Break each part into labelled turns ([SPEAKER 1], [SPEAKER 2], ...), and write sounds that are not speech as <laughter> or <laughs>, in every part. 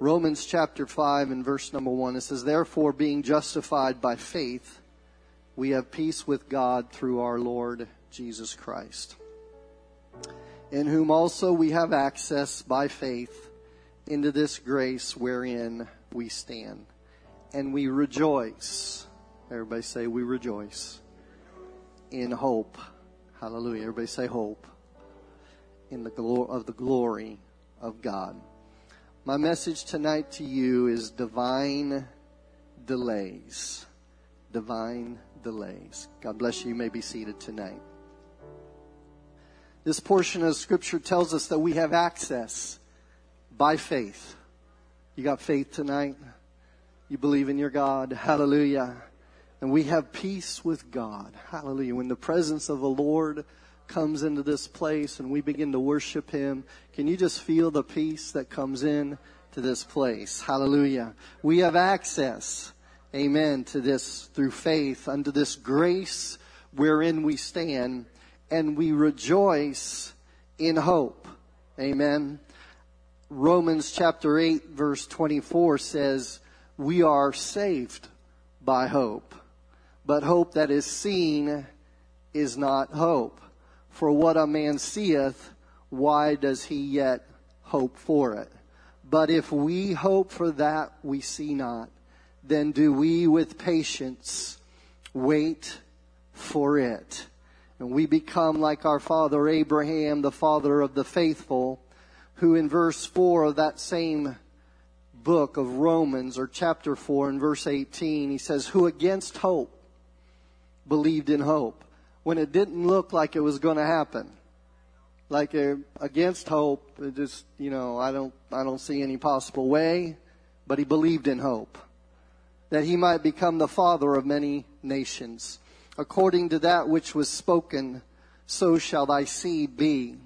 [SPEAKER 1] Romans chapter 5 and verse number 1. It says, Therefore, being justified by faith, we have peace with God through our Lord Jesus Christ, in whom also we have access by faith into this grace wherein we stand. And we rejoice. Everybody say, We rejoice in hope. Hallelujah. Everybody say, Hope. In the glory of the glory of God. My message tonight to you is divine delays. Divine delays. God bless you. You may be seated tonight. This portion of scripture tells us that we have access by faith. You got faith tonight? You believe in your God? Hallelujah. And we have peace with God. Hallelujah. When the presence of the Lord comes into this place and we begin to worship Him, can you just feel the peace that comes in to this place? Hallelujah. We have access, amen, to this through faith unto this grace wherein we stand and we rejoice in hope. Amen. Romans chapter 8 verse 24 says, we are saved by hope. But hope that is seen is not hope. For what a man seeth, why does he yet hope for it? But if we hope for that we see not, then do we with patience wait for it. And we become like our father Abraham, the father of the faithful, who in verse 4 of that same book of Romans, or chapter 4 in verse 18, he says, Who against hope believed in hope when it didn't look like it was going to happen. Like uh, against hope, it just you know I don't I don't see any possible way, but he believed in hope that he might become the father of many nations, according to that which was spoken. So shall thy seed be.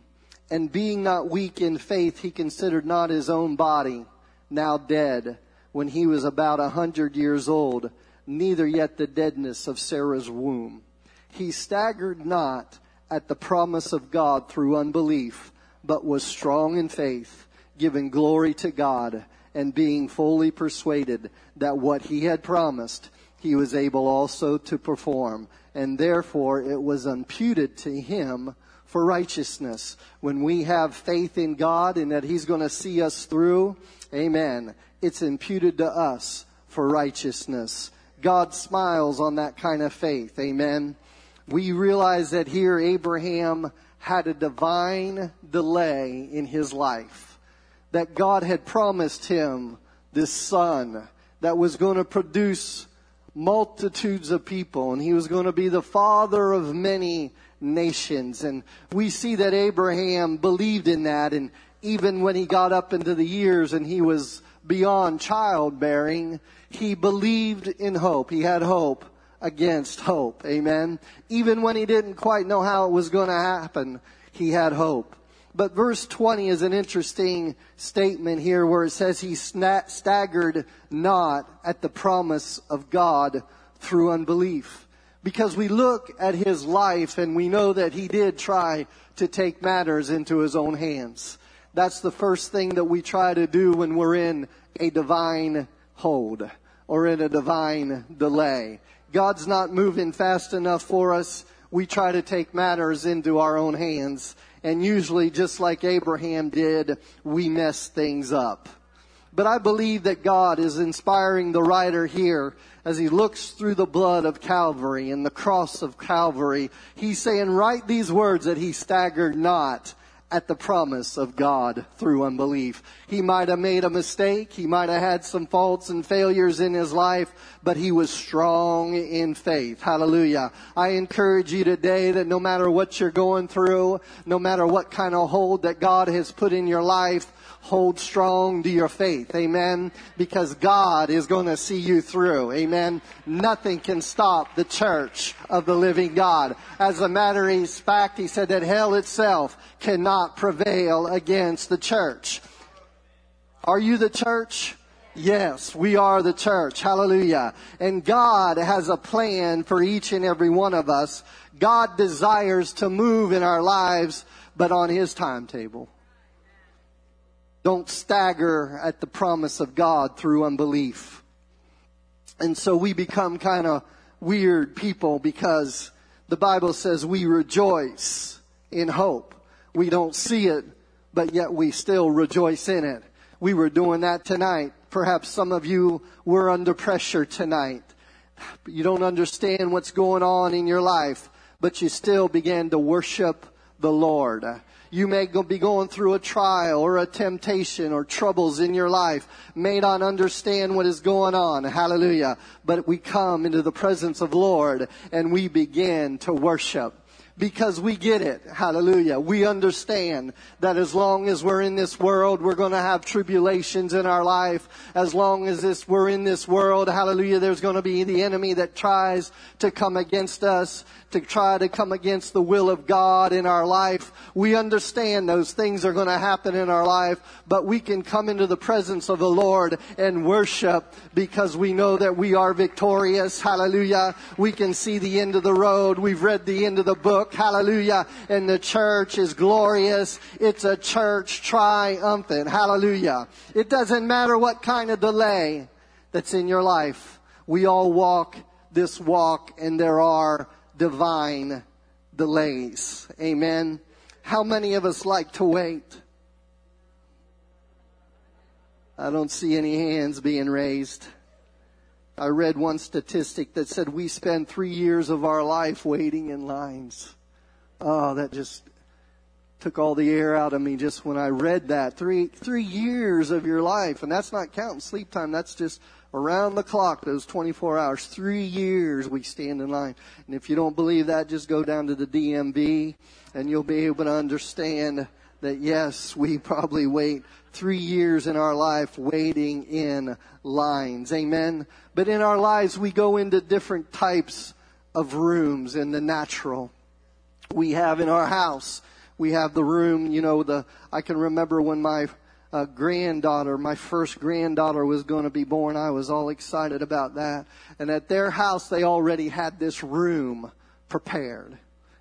[SPEAKER 1] And being not weak in faith, he considered not his own body now dead when he was about a hundred years old, neither yet the deadness of Sarah's womb. He staggered not at the promise of God through unbelief, but was strong in faith, giving glory to God, and being fully persuaded that what he had promised, he was able also to perform. And therefore it was imputed to him for righteousness. When we have faith in God and that he's going to see us through, amen, it's imputed to us for righteousness. God smiles on that kind of faith. Amen we realize that here Abraham had a divine delay in his life. That God had promised him this son that was going to produce multitudes of people and he was going to be the father of many nations. And we see that Abraham believed in that and even when he got up into the years and he was beyond childbearing, he believed in hope. He had hope against hope. Amen. Even when he didn't quite know how it was going to happen, he had hope. But verse 20 is an interesting statement here where it says he staggered not at the promise of God through unbelief. Because we look at his life and we know that he did try to take matters into his own hands. That's the first thing that we try to do when we're in a divine hold or in a divine delay. God's not moving fast enough for us, we try to take matters into our own hands. And usually, just like Abraham did, we mess things up. But I believe that God is inspiring the writer here as he looks through the blood of Calvary and the cross of Calvary. He's saying, write these words that he staggered not at the promise of God through unbelief. He might have made a mistake. He might have had some faults and failures in his life, but he was strong in faith. Hallelujah. I encourage you today that no matter what you're going through, no matter what kind of hold that God has put in your life, hold strong to your faith. Amen. Because God is going to see you through. Amen. Nothing can stop the church of the living God. As a matter of fact, he said that hell itself cannot prevail against the church. Are you the church? Yes, we are the church. Hallelujah. And God has a plan for each and every one of us. God desires to move in our lives, but on His timetable. Don't stagger at the promise of God through unbelief. And so we become kind of weird people because the Bible says we rejoice in hope. We don't see it, but yet we still rejoice in it. We were doing that tonight. Perhaps some of you were under pressure tonight. You don't understand what's going on in your life, but you still began to worship the Lord. You may be going through a trial or a temptation or troubles in your life, may not understand what is going on. Hallelujah. But we come into the presence of Lord and we begin to worship because we get it. Hallelujah. We understand that as long as we're in this world, we're going to have tribulations in our life. As long as this, we're in this world, hallelujah, there's going to be the enemy that tries to come against us to try to come against the will of God in our life. We understand those things are going to happen in our life, but we can come into the presence of the Lord and worship because we know that we are victorious. Hallelujah. We can see the end of the road. We've read the end of the book. Hallelujah. And the church is glorious. It's a church triumphant. Hallelujah. It doesn't matter what kind of delay that's in your life. We all walk this walk and there are divine delays. Amen. How many of us like to wait? I don't see any hands being raised. I read one statistic that said we spend three years of our life waiting in lines. Oh, that just took all the air out of me just when I read that. Three, three years of your life. And that's not counting sleep time. That's just around the clock, those 24 hours, three years we stand in line. And if you don't believe that, just go down to the DMV and you'll be able to understand that yes, we probably wait three years in our life waiting in lines. Amen. But in our lives, we go into different types of rooms in the natural. We have in our house, we have the room, you know, the, I can remember when my a granddaughter, my first granddaughter was going to be born. I was all excited about that. And at their house, they already had this room prepared.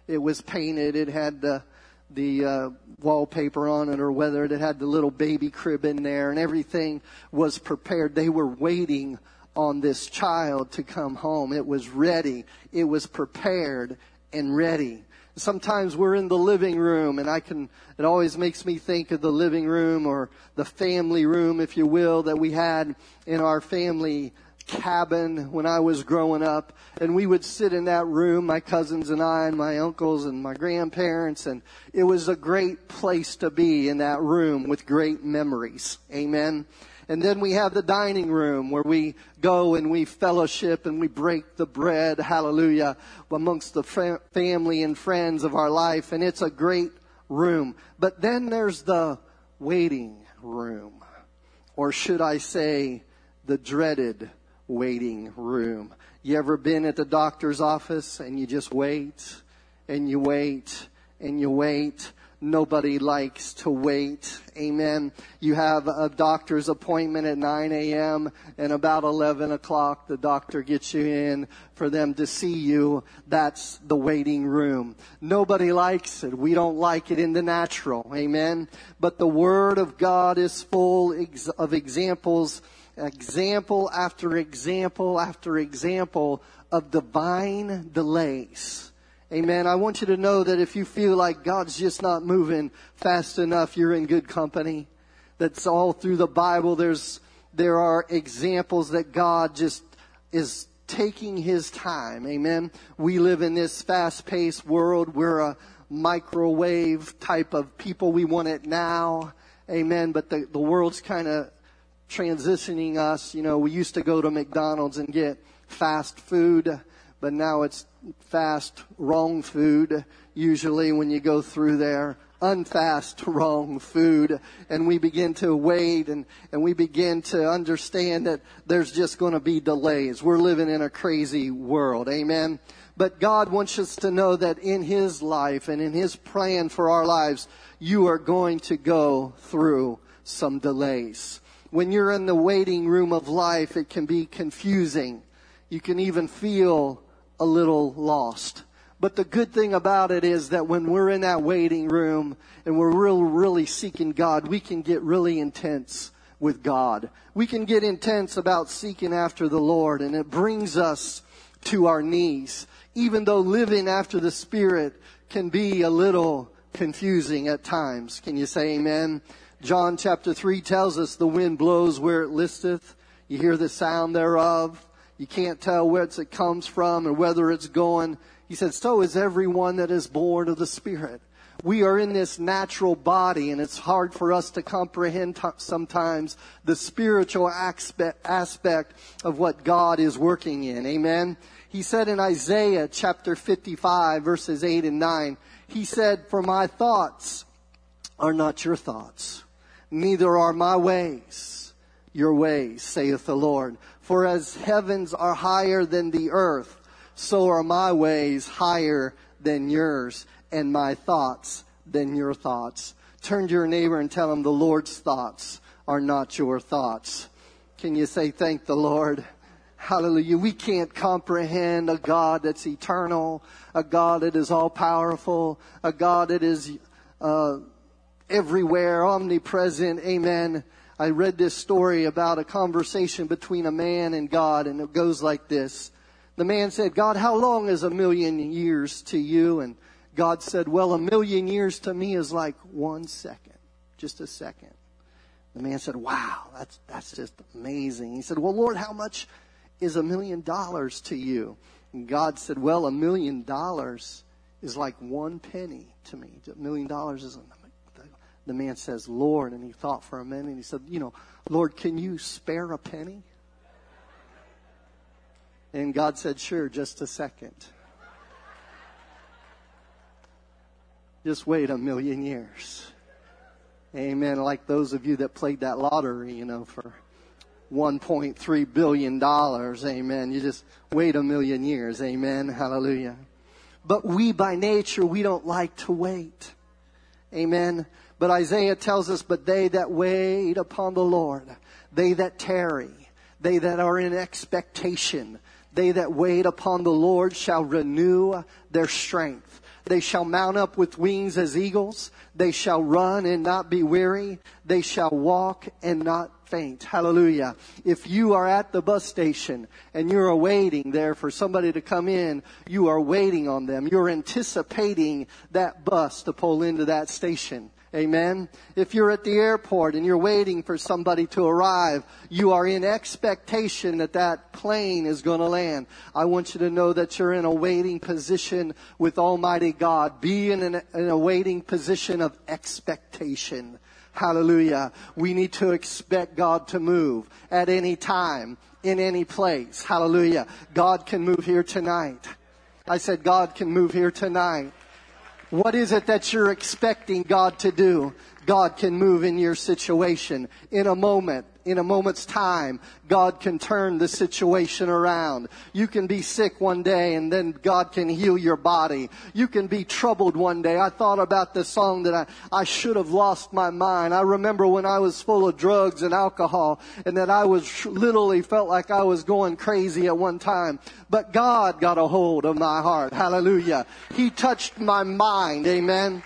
[SPEAKER 1] It was painted. It had the, the uh, wallpaper on it or whether it had the little baby crib in there and everything was prepared. They were waiting on this child to come home. It was ready. It was prepared and ready. Sometimes we're in the living room and I can, it always makes me think of the living room or the family room, if you will, that we had in our family cabin when I was growing up. And we would sit in that room, my cousins and I and my uncles and my grandparents. And it was a great place to be in that room with great memories. Amen. And then we have the dining room where we go and we fellowship and we break the bread, hallelujah, amongst the family and friends of our life. And it's a great room. But then there's the waiting room. Or should I say, the dreaded waiting room. You ever been at the doctor's office and you just wait and you wait and you wait Nobody likes to wait. Amen. You have a doctor's appointment at 9 a.m. and about 11 o'clock the doctor gets you in for them to see you. That's the waiting room. Nobody likes it. We don't like it in the natural. Amen. But the Word of God is full of examples, example after example after example of divine delays Amen. I want you to know that if you feel like God's just not moving fast enough, you're in good company. That's all through the Bible. There's, there are examples that God just is taking his time. Amen. We live in this fast paced world. We're a microwave type of people. We want it now. Amen. But the, the world's kind of transitioning us. You know, we used to go to McDonald's and get fast food, but now it's fast wrong food usually when you go through there unfast wrong food and we begin to wait and, and we begin to understand that there's just going to be delays. We're living in a crazy world. Amen. But God wants us to know that in His life and in His plan for our lives, you are going to go through some delays. When you're in the waiting room of life, it can be confusing. You can even feel a little lost. But the good thing about it is that when we're in that waiting room and we're really, really seeking God, we can get really intense with God. We can get intense about seeking after the Lord and it brings us to our knees. Even though living after the Spirit can be a little confusing at times. Can you say amen? John chapter 3 tells us the wind blows where it listeth. You hear the sound thereof. You can't tell where it comes from or whether it's going. He said, so is everyone that is born of the Spirit. We are in this natural body and it's hard for us to comprehend sometimes the spiritual aspect, aspect of what God is working in. Amen. He said in Isaiah chapter 55 verses 8 and 9, he said, for my thoughts are not your thoughts, neither are my ways your ways, saith the Lord. For as heavens are higher than the earth, so are my ways higher than yours, and my thoughts than your thoughts. Turn to your neighbor and tell him the Lord's thoughts are not your thoughts. Can you say, thank the Lord? Hallelujah. We can't comprehend a God that's eternal, a God that is all powerful, a God that is uh, everywhere, omnipresent. Amen. I read this story about a conversation between a man and God, and it goes like this. The man said, God, how long is a million years to you? And God said, well, a million years to me is like one second, just a second. The man said, wow, that's, that's just amazing. He said, well, Lord, how much is a million dollars to you? And God said, well, a million dollars is like one penny to me. A million dollars is, the man says, Lord, and he thought for a minute and he said, you know, Lord, can you spare a penny? And God said, Sure, just a second. Just wait a million years. Amen. Like those of you that played that lottery, you know, for $1.3 billion. Amen. You just wait a million years. Amen. Hallelujah. But we by nature, we don't like to wait. Amen. But Isaiah tells us, but they that wait upon the Lord, they that tarry, they that are in expectation, they that wait upon the Lord shall renew their strength. They shall mount up with wings as eagles. They shall run and not be weary. They shall walk and not faint. Hallelujah. If you are at the bus station and you're waiting there for somebody to come in, you are waiting on them. You're anticipating that bus to pull into that station. Amen. If you're at the airport and you're waiting for somebody to arrive, you are in expectation that that plane is going to land. I want you to know that you're in a waiting position with Almighty God. Be in, an, in a waiting position of expectation. Hallelujah. We need to expect God to move at any time, in any place. Hallelujah. God can move here tonight. I said God can move here tonight. What is it that you're expecting God to do? God can move in your situation in a moment in a moment's time, God can turn the situation around. You can be sick one day and then God can heal your body. You can be troubled one day. I thought about the song that I, I should have lost my mind. I remember when I was full of drugs and alcohol and that I was literally felt like I was going crazy at one time. But God got a hold of my heart. Hallelujah. He touched my mind. Amen.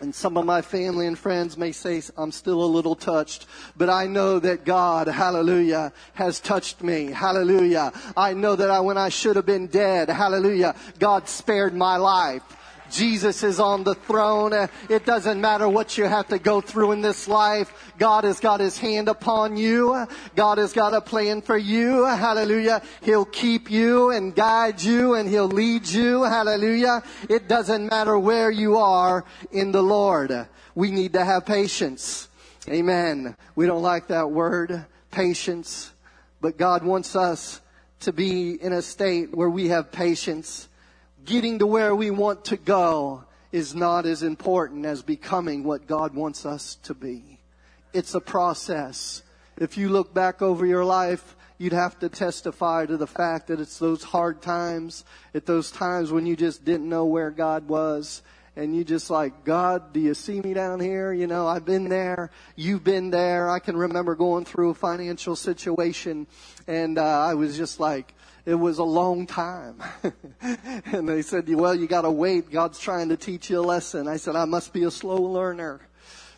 [SPEAKER 1] And some of my family and friends may say I'm still a little touched, but I know that God, hallelujah, has touched me. Hallelujah. I know that I, when I should have been dead, hallelujah, God spared my life. Jesus is on the throne. It doesn't matter what you have to go through in this life. God has got his hand upon you. God has got a plan for you. Hallelujah. He'll keep you and guide you and he'll lead you. Hallelujah. It doesn't matter where you are in the Lord. We need to have patience. Amen. We don't like that word, patience, but God wants us to be in a state where we have patience getting to where we want to go is not as important as becoming what God wants us to be. It's a process. If you look back over your life, you'd have to testify to the fact that it's those hard times, at those times when you just didn't know where God was, and you just like, God, do you see me down here? You know, I've been there. You've been there. I can remember going through a financial situation and, uh, I was just like, it was a long time. <laughs> and they said, well, you gotta wait. God's trying to teach you a lesson. I said, I must be a slow learner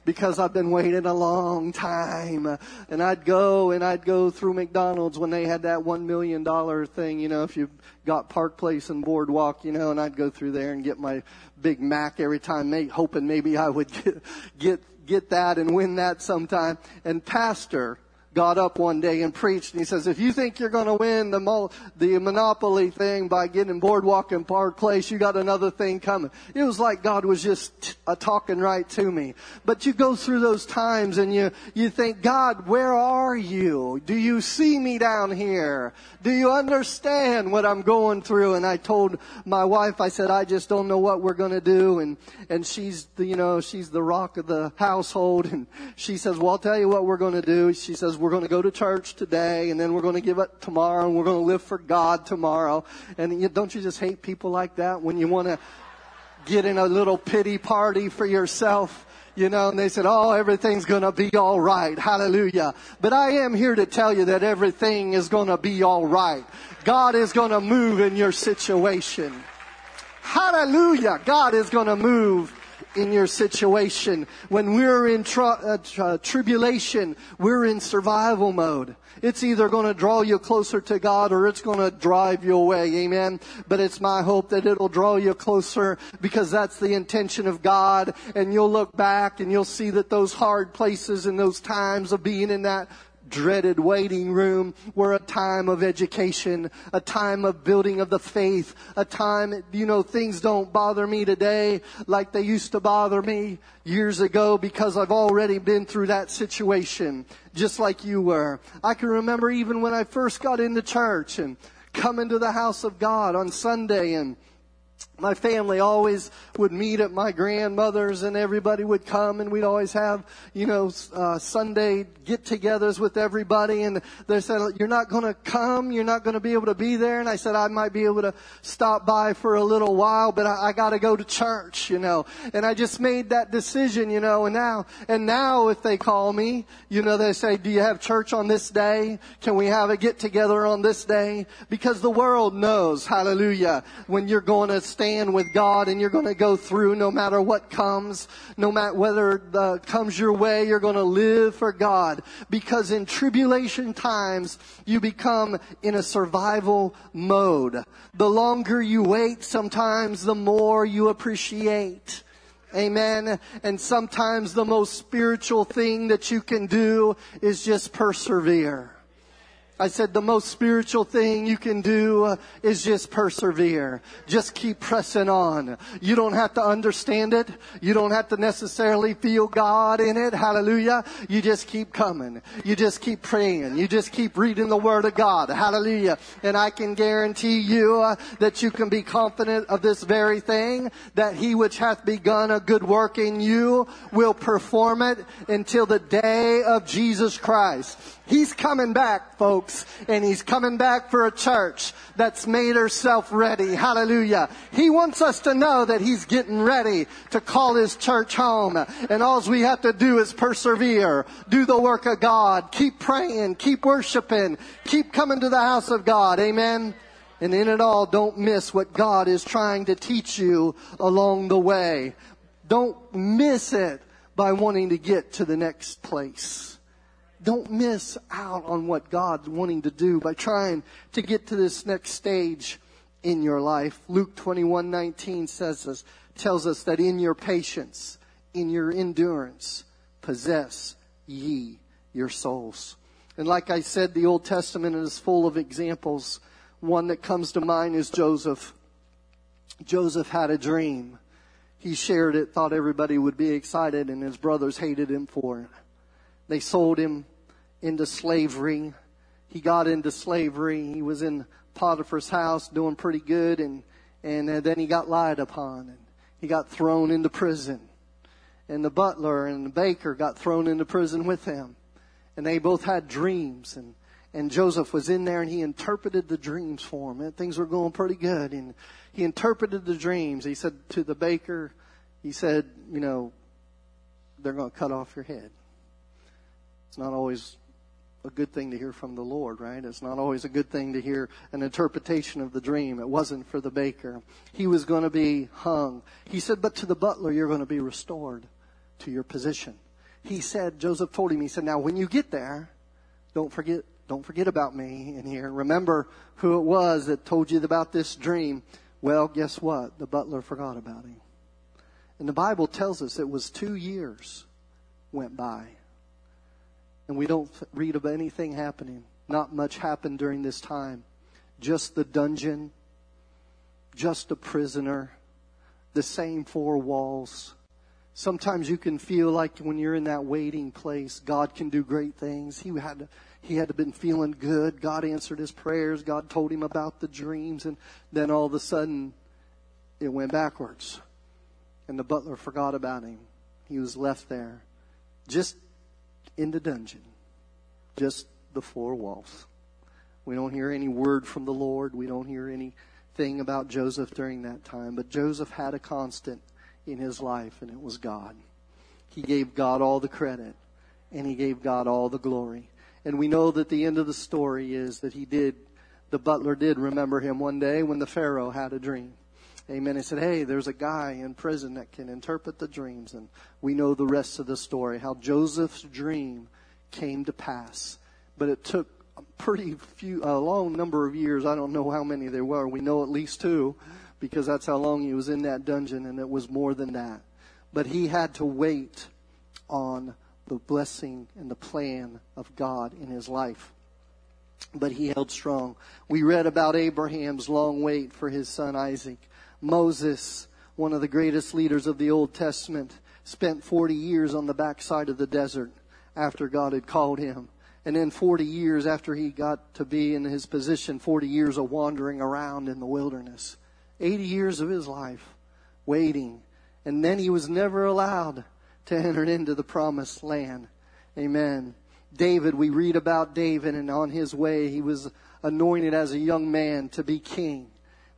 [SPEAKER 1] because I've been waiting a long time. And I'd go and I'd go through McDonald's when they had that one million dollar thing, you know, if you got Park Place and Boardwalk, you know, and I'd go through there and get my Big Mac every time, hoping maybe I would <laughs> get, get, get that and win that sometime. And Pastor, got up one day and preached and he says, if you think you're going to win the, mo- the monopoly thing by getting boardwalk and park place, you got another thing coming. It was like God was just talking right to me. But you go through those times and you, you think, God, where are you? Do you see me down here? Do you understand what I'm going through? And I told my wife, I said, I just don't know what we're going to do. And, and she's the, you know, she's the rock of the household. <laughs> And she says, well, I'll tell you what we're going to do. She says, we're going to go to church today and then we're going to give it tomorrow and we're going to live for God tomorrow. And you, don't you just hate people like that when you want to get in a little pity party for yourself? You know, and they said, oh, everything's gonna be alright. Hallelujah. But I am here to tell you that everything is gonna be alright. God is gonna move in your situation. Hallelujah. God is gonna move in your situation. When we're in uh, uh, tribulation, we're in survival mode. It's either going to draw you closer to God or it's going to drive you away. Amen. But it's my hope that it'll draw you closer because that's the intention of God. And you'll look back and you'll see that those hard places and those times of being in that dreaded waiting room were a time of education, a time of building of the faith, a time, you know, things don't bother me today like they used to bother me years ago because I've already been through that situation, just like you were. I can remember even when I first got into church and coming to the house of God on Sunday and my family always would meet at my grandmother's and everybody would come and we'd always have, you know, uh, Sunday get-togethers with everybody and they said, you're not going to come, you're not going to be able to be there. And I said, I might be able to stop by for a little while, but I, I got to go to church, you know. And I just made that decision, you know, and now, and now if they call me, you know, they say, do you have church on this day? Can we have a get-together on this day? Because the world knows, hallelujah, when you're going to stand with God and you're going to go through no matter what comes, no matter whether the comes your way, you're going to live for God. Because in tribulation times, you become in a survival mode. The longer you wait, sometimes the more you appreciate. Amen. And sometimes the most spiritual thing that you can do is just persevere. I said the most spiritual thing you can do uh, is just persevere. Just keep pressing on. You don't have to understand it. You don't have to necessarily feel God in it. Hallelujah. You just keep coming. You just keep praying. You just keep reading the Word of God. Hallelujah. And I can guarantee you uh, that you can be confident of this very thing, that He which hath begun a good work in you will perform it until the day of Jesus Christ. He's coming back, folks, and he's coming back for a church that's made herself ready. Hallelujah. He wants us to know that he's getting ready to call his church home. And all we have to do is persevere, do the work of God, keep praying, keep worshiping, keep coming to the house of God. Amen. And in it all, don't miss what God is trying to teach you along the way. Don't miss it by wanting to get to the next place. Don't miss out on what God's wanting to do by trying to get to this next stage in your life. Luke 21:19 says us, tells us that in your patience, in your endurance, possess ye your souls. And like I said, the Old Testament is full of examples. One that comes to mind is Joseph. Joseph had a dream. He shared it, thought everybody would be excited, and his brothers hated him for it. They sold him into slavery. He got into slavery. He was in Potiphar's house doing pretty good and, and uh, then he got lied upon and he got thrown into prison. And the butler and the baker got thrown into prison with him. And they both had dreams and, and Joseph was in there and he interpreted the dreams for him. And things were going pretty good and he interpreted the dreams. He said to the baker, He said, you know, they're going to cut off your head. It's not always a good thing to hear from the Lord, right? It's not always a good thing to hear an interpretation of the dream. It wasn't for the baker. He was going to be hung. He said, but to the butler, you're going to be restored to your position. He said, Joseph told him, he said, now when you get there, don't forget, don't forget about me in here. Remember who it was that told you about this dream. Well, guess what? The butler forgot about him. And the Bible tells us it was two years went by and we don't read of anything happening. Not much happened during this time. Just the dungeon, just a prisoner, the same four walls. Sometimes you can feel like when you're in that waiting place, God can do great things. He had to, he had been feeling good. God answered his prayers. God told him about the dreams, and then all of a sudden, it went backwards, and the butler forgot about him. He was left there, just in the dungeon, just the four walls. We don't hear any word from the Lord. We don't hear anything about Joseph during that time. But Joseph had a constant in his life, and it was God. He gave God all the credit, and he gave God all the glory. And we know that the end of the story is that he did, the butler did remember him one day when the Pharaoh had a dream. Amen. He said, Hey, there's a guy in prison that can interpret the dreams. And we know the rest of the story how Joseph's dream came to pass. But it took a pretty few, a long number of years. I don't know how many there were. We know at least two because that's how long he was in that dungeon, and it was more than that. But he had to wait on the blessing and the plan of God in his life. But he held strong. We read about Abraham's long wait for his son Isaac. Moses, one of the greatest leaders of the Old Testament, spent 40 years on the backside of the desert after God had called him. And then 40 years after he got to be in his position, 40 years of wandering around in the wilderness. 80 years of his life waiting. And then he was never allowed to enter into the promised land. Amen. David, we read about David and on his way, he was anointed as a young man to be king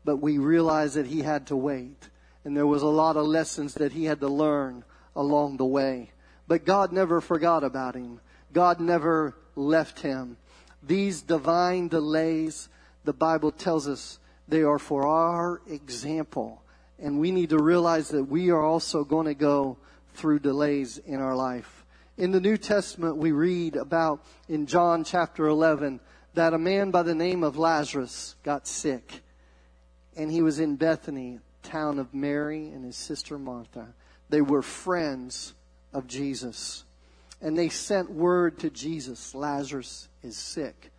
[SPEAKER 1] but we realized that he had to wait. And there was a lot of lessons that he had to learn along the way. But God never forgot about him. God never left him. These divine delays, the Bible tells us they are for our example. And we need to realize that we are also going to go through delays in our life. In the New Testament, we read about in John chapter 11 that a man by the name of Lazarus got sick and he was in Bethany, town of Mary and his sister Martha. They were friends of Jesus. And they sent word to Jesus Lazarus is sick.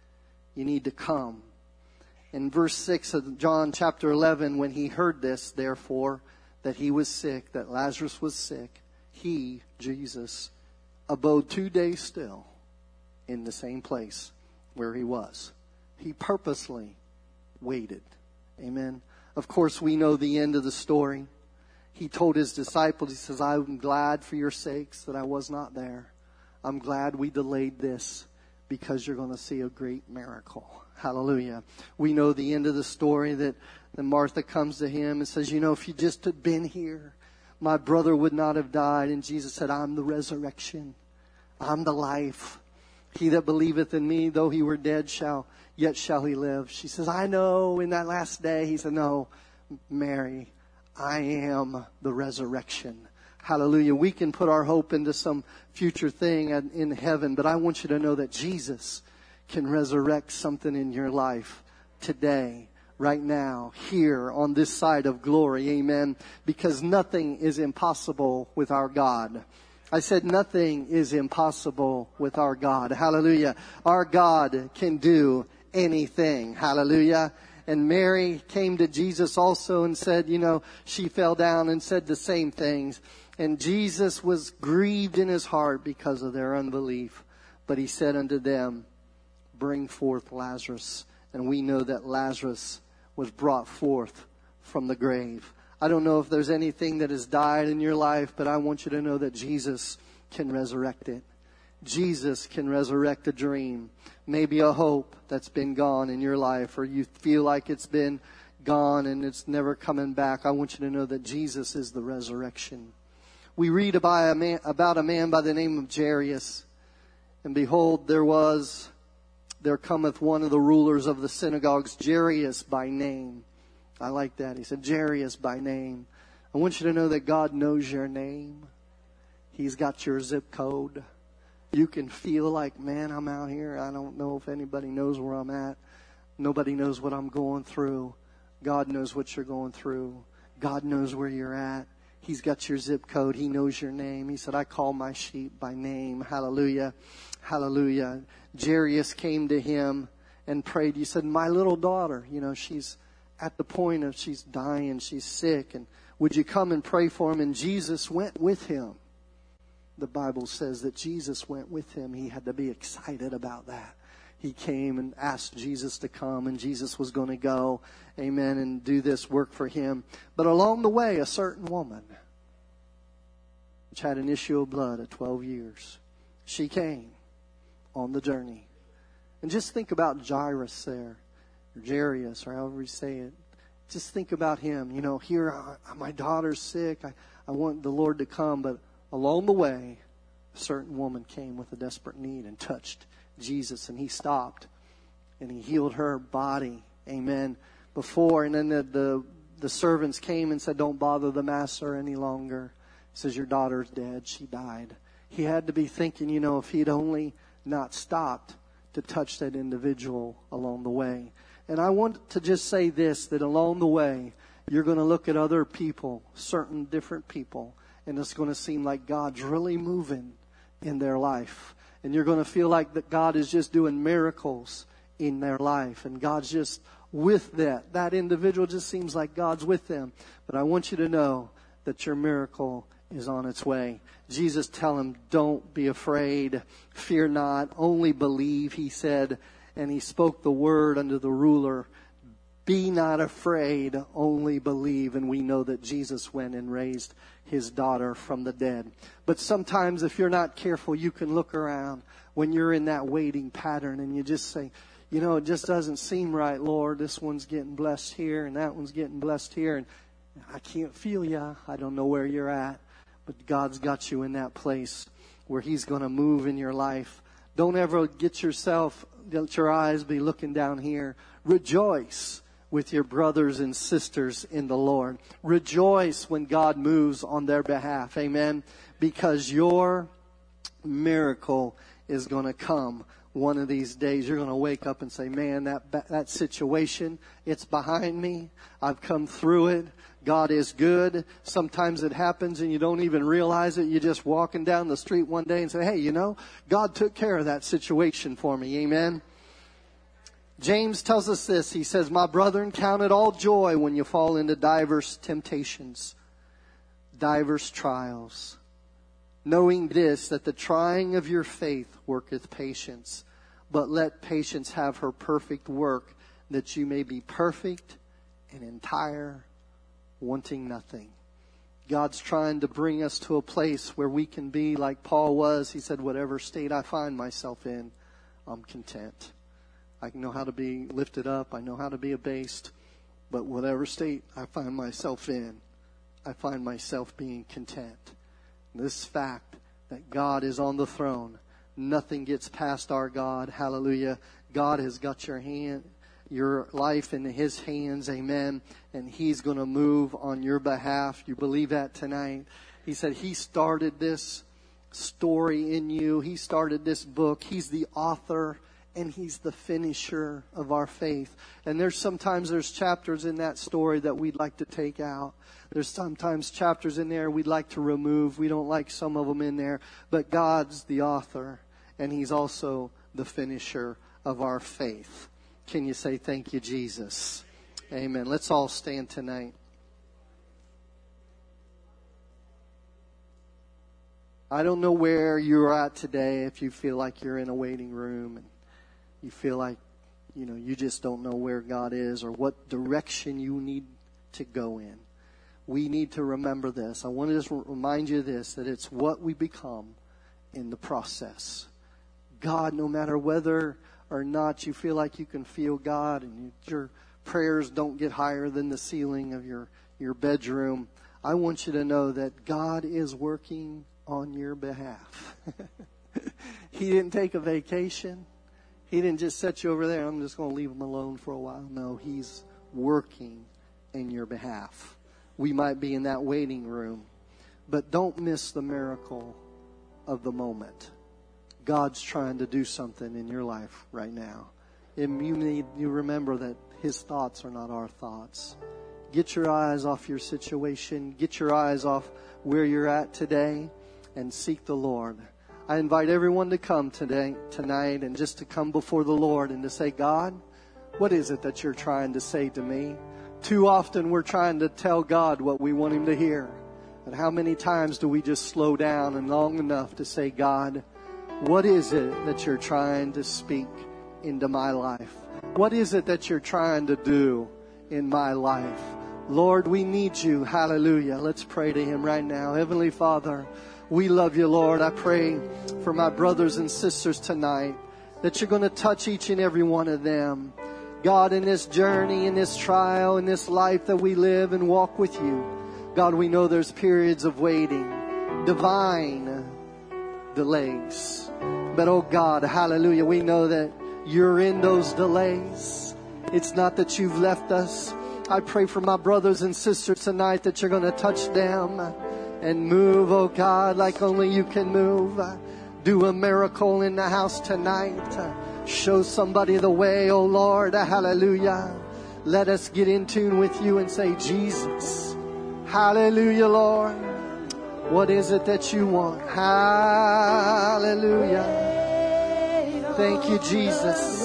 [SPEAKER 1] You need to come. In verse 6 of John chapter 11, when he heard this, therefore, that he was sick, that Lazarus was sick, he, Jesus, abode two days still in the same place where he was. He purposely waited. Amen. Of course, we know the end of the story. He told his disciples, he says, I'm glad for your sakes that I was not there. I'm glad we delayed this because you're going to see a great miracle. Hallelujah. We know the end of the story that, that Martha comes to him and says, you know, if you just had been here, my brother would not have died. And Jesus said, I'm the resurrection. I'm the life. He that believeth in me, though he were dead, shall yet shall he live. She says, I know in that last day. He said, No, Mary, I am the resurrection. Hallelujah. We can put our hope into some future thing in heaven, but I want you to know that Jesus can resurrect something in your life today, right now, here on this side of glory. Amen. Because nothing is impossible with our God. I said nothing is impossible with our God. Hallelujah. Our God can do anything. Hallelujah. And Mary came to Jesus also and said, you know, she fell down and said the same things. And Jesus was grieved in his heart because of their unbelief. But he said unto them, bring forth Lazarus. And we know that Lazarus was brought forth from the grave. I don't know if there's anything that has died in your life, but I want you to know that Jesus can resurrect it. Jesus can resurrect a dream, maybe a hope that's been gone in your life, or you feel like it's been gone and it's never coming back. I want you to know that Jesus is the resurrection. We read about a man, about a man by the name of Jairus. And behold, there was, there cometh one of the rulers of the synagogues, Jairus by name. I like that. He said, Jairus by name. I want you to know that God knows your name. He's got your zip code. You can feel like, man, I'm out here. I don't know if anybody knows where I'm at. Nobody knows what I'm going through. God knows what you're going through. God knows where you're at. He's got your zip code. He knows your name. He said, I call my sheep by name. Hallelujah. Hallelujah. Jairus came to him and prayed. He said, my little daughter, you know, she's at the point of she's dying. She's sick. And would you come and pray for him? And Jesus went with him the Bible says that Jesus went with him. He had to be excited about that. He came and asked Jesus to come, and Jesus was going to go, amen, and do this work for him. But along the way, a certain woman, which had an issue of blood at 12 years, she came on the journey. And just think about Jairus there, or Jairus, or however you say it. Just think about him. You know, here, I, my daughter's sick. I, I want the Lord to come, but along the way, a certain woman came with a desperate need and touched Jesus, and he stopped and he healed her body. Amen. Before, and then the, the, the servants came and said, Don't bother the master any longer. He says, Your daughter's dead. She died. He had to be thinking, you know, if he'd only not stopped to touch that individual along the way. And I want to just say this that along the way, you're going to look at other people, certain different people, and it's going to seem like God's really moving in their life. And you're going to feel like that God is just doing miracles in their life and God's just with that. That individual just seems like God's with them. But I want you to know that your miracle is on its way. Jesus tell him, don't be afraid. Fear not. Only believe, he said. And he spoke the word unto the ruler be not afraid, only believe. And we know that Jesus went and raised his daughter from the dead. But sometimes, if you're not careful, you can look around when you're in that waiting pattern and you just say, you know, it just doesn't seem right, Lord. This one's getting blessed here and that one's getting blessed here. And I can't feel you. I don't know where you're at. But God's got you in that place where He's going to move in your life. Don't ever get yourself, let your eyes be looking down here. Rejoice with your brothers and sisters in the Lord. Rejoice when God moves on their behalf. Amen. Because your miracle is going to come one of these days. You're going to wake up and say, man, that, that situation, it's behind me. I've come through it. God is good. Sometimes it happens and you don't even realize it. You're just walking down the street one day and say, hey, you know, God took care of that situation for me. Amen. James tells us this. He says, My brethren, count it all joy when you fall into diverse temptations, diverse trials, knowing this, that the trying of your faith worketh patience. But let patience have her perfect work, that you may be perfect and entire, wanting nothing. God's trying to bring us to a place where we can be like Paul was. He said, Whatever state I find myself in, I'm content. I know how to be lifted up. I know how to be abased. But whatever state I find myself in, I find myself being content. This fact that God is on the throne, nothing gets past our God. Hallelujah. God has got your hand, your life in His hands. Amen. And He's going to move on your behalf. You believe that tonight? He said He started this story in you. He started this book. He's the author and he's the finisher of our faith. And there's sometimes there's chapters in that story that we'd like to take out. There's sometimes chapters in there we'd like to remove. We don't like some of them in there, but God's the author and he's also the finisher of our faith. Can you say thank you Jesus? Amen. Let's all stand tonight. I don't know where you're at today if you feel like you're in a waiting room and you feel like, you know, you just don't know where God is or what direction you need to go in. We need to remember this. I want to just remind you this that it's what we become in the process. God, no matter whether or not you feel like you can feel God and you're prayers don't get higher than the ceiling of your, your bedroom. I want you to know that God is working on your behalf. <laughs> he didn't take a vacation. He didn't just set you over there. I'm just going to leave him alone for a while. No, he's working in your behalf. We might be in that waiting room, but don't miss the miracle of the moment. God's trying to do something in your life right now. And you need you remember that his thoughts are not our thoughts. Get your eyes off your situation. Get your eyes off where you're at today and seek the Lord. I invite everyone to come today, tonight, and just to come before the Lord and to say, God, what is it that you're trying to say to me? Too often we're trying to tell God what we want Him to hear. And how many times do we just slow down and long enough to say, God, what is it that you're trying to speak into my life? What is it that you're trying to do in my life? Lord, we need you. Hallelujah. Let's pray to Him right now. Heavenly Father, we love you, Lord. I pray for my brothers and sisters tonight that you're going to touch each and every one of them. God, in this journey, in this trial, in this life that we live and walk with you, God, we know there's periods of waiting, divine delays. But oh God, hallelujah, we know that you're in those delays. It's not that you've left us. I pray for my brothers and sisters tonight that you're going to touch them and move, oh God, like only you can move. Do a miracle in the house tonight. Show somebody the way, oh Lord. Hallelujah. Let us get in tune with you and say, Jesus. Hallelujah, Lord. What is it that you want? Hallelujah. Thank you, Jesus.